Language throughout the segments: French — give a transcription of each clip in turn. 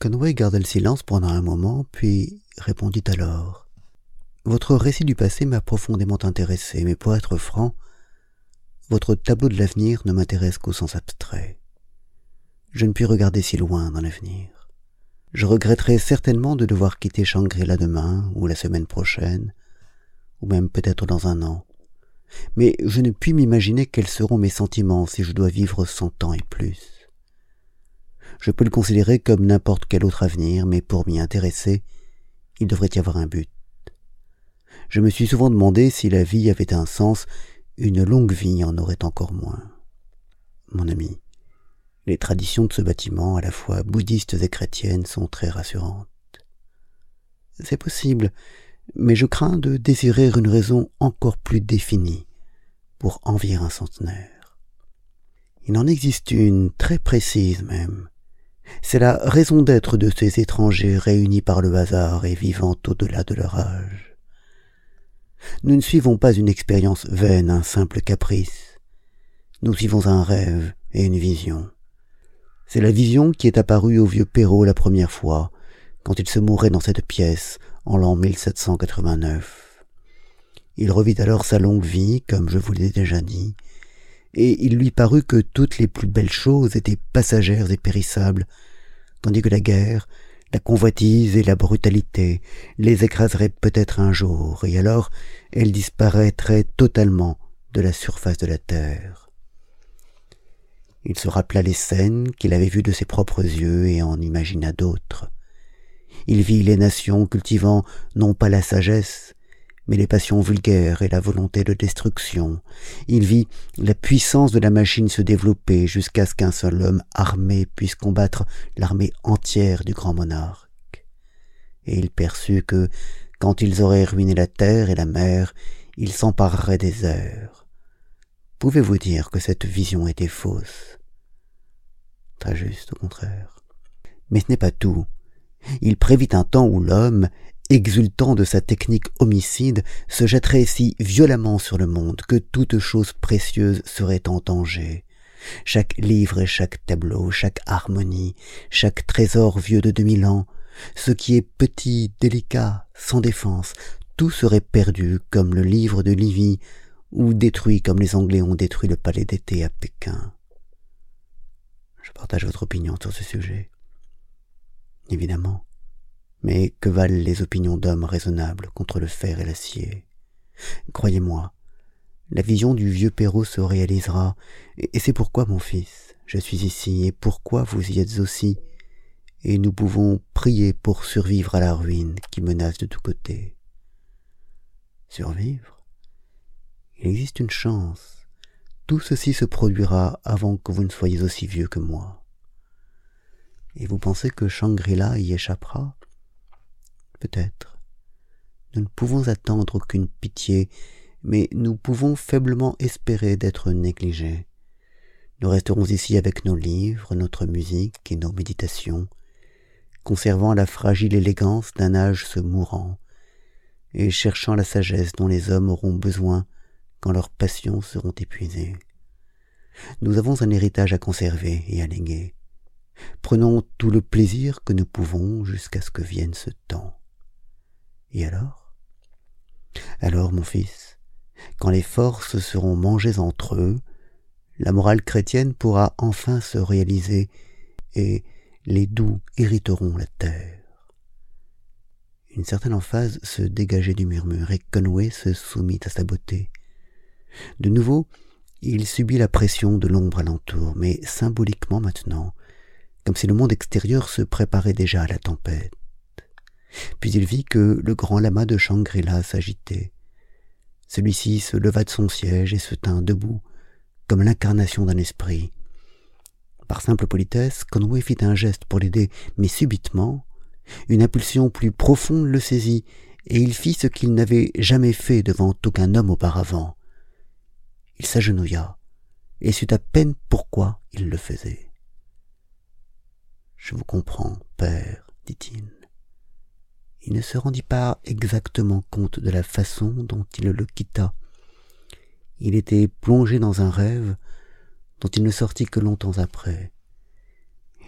Conway garda le silence pendant un moment, puis répondit alors. Votre récit du passé m'a profondément intéressé, mais pour être franc, votre tableau de l'avenir ne m'intéresse qu'au sens abstrait. Je ne puis regarder si loin dans l'avenir. Je regretterai certainement de devoir quitter Shangri-La demain, ou la semaine prochaine, ou même peut-être dans un an. Mais je ne puis m'imaginer quels seront mes sentiments si je dois vivre cent ans et plus. Je peux le considérer comme n'importe quel autre avenir, mais pour m'y intéresser, il devrait y avoir un but. Je me suis souvent demandé si la vie avait un sens, une longue vie en aurait encore moins. Mon ami, les traditions de ce bâtiment, à la fois bouddhistes et chrétiennes, sont très rassurantes. C'est possible, mais je crains de désirer une raison encore plus définie pour envier un centenaire. Il en existe une, très précise même. C'est la raison d'être de ces étrangers réunis par le hasard et vivant au-delà de leur âge. Nous ne suivons pas une expérience vaine, un simple caprice. Nous suivons un rêve et une vision. C'est la vision qui est apparue au vieux Perrault la première fois, quand il se mourait dans cette pièce, en l'an 1789. Il revit alors sa longue vie, comme je vous l'ai déjà dit, et il lui parut que toutes les plus belles choses étaient passagères et périssables, tandis que la guerre, la convoitise et la brutalité les écraseraient peut-être un jour, et alors elles disparaîtraient totalement de la surface de la terre. Il se rappela les scènes qu'il avait vues de ses propres yeux et en imagina d'autres. Il vit les nations cultivant non pas la sagesse, mais les passions vulgaires et la volonté de destruction. Il vit la puissance de la machine se développer jusqu'à ce qu'un seul homme armé puisse combattre l'armée entière du grand monarque. Et il perçut que, quand ils auraient ruiné la terre et la mer, ils s'empareraient des airs. Pouvez-vous dire que cette vision était fausse? Très juste, au contraire. Mais ce n'est pas tout. Il prévit un temps où l'homme, exultant de sa technique homicide, se jetterait si violemment sur le monde que toute chose précieuse serait en danger. Chaque livre et chaque tableau, chaque harmonie, chaque trésor vieux de deux mille ans, ce qui est petit, délicat, sans défense, tout serait perdu comme le livre de Livy, ou détruit comme les Anglais ont détruit le palais d'été à Pékin. Je partage votre opinion sur ce sujet. Évidemment. Mais que valent les opinions d'hommes raisonnables contre le fer et l'acier? Croyez-moi, la vision du vieux Perrault se réalisera, et c'est pourquoi, mon fils, je suis ici, et pourquoi vous y êtes aussi, et nous pouvons prier pour survivre à la ruine qui menace de tous côtés. Survivre? Il existe une chance, tout ceci se produira avant que vous ne soyez aussi vieux que moi. Et vous pensez que Shangri-La y échappera? Peut-être. Nous ne pouvons attendre aucune pitié, mais nous pouvons faiblement espérer d'être négligés. Nous resterons ici avec nos livres, notre musique et nos méditations, conservant la fragile élégance d'un âge se mourant, et cherchant la sagesse dont les hommes auront besoin quand leurs passions seront épuisées. Nous avons un héritage à conserver et à léguer. Prenons tout le plaisir que nous pouvons jusqu'à ce que vienne ce temps. Et alors? Alors, mon fils, quand les forces seront mangées entre eux, la morale chrétienne pourra enfin se réaliser et les doux hériteront la terre. Une certaine emphase se dégageait du murmure et Conway se soumit à sa beauté. De nouveau, il subit la pression de l'ombre alentour, mais symboliquement maintenant, comme si le monde extérieur se préparait déjà à la tempête. Puis il vit que le grand lama de Shangri-La s'agitait. Celui-ci se leva de son siège et se tint debout, comme l'incarnation d'un esprit. Par simple politesse, Conway fit un geste pour l'aider, mais subitement, une impulsion plus profonde le saisit, et il fit ce qu'il n'avait jamais fait devant aucun homme auparavant il s'agenouilla et sut à peine pourquoi il le faisait. Je vous comprends, père, dit-il. Il ne se rendit pas exactement compte de la façon dont il le quitta. Il était plongé dans un rêve dont il ne sortit que longtemps après.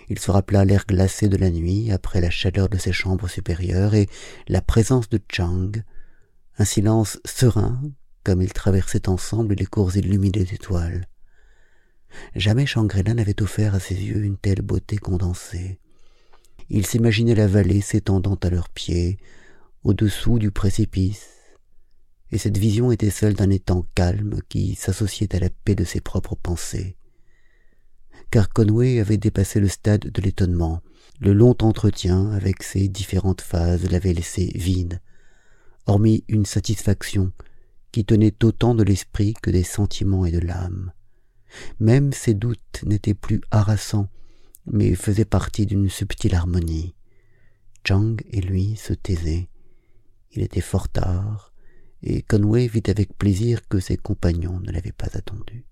Il se rappela l'air glacé de la nuit après la chaleur de ses chambres supérieures et la présence de Chang, un silence serein comme ils traversaient ensemble les cours illuminés d'étoiles. Jamais Shangri-La n'avait offert à ses yeux une telle beauté condensée. Il s'imaginait la vallée s'étendant à leurs pieds, au-dessous du précipice, et cette vision était celle d'un étang calme qui s'associait à la paix de ses propres pensées. Car Conway avait dépassé le stade de l'étonnement. Le long entretien, avec ses différentes phases, l'avait laissé vide, hormis une satisfaction qui tenait autant de l'esprit que des sentiments et de l'âme. Même ses doutes n'étaient plus harassants, mais faisaient partie d'une subtile harmonie. Chang et lui se taisaient. Il était fort tard, et Conway vit avec plaisir que ses compagnons ne l'avaient pas attendu.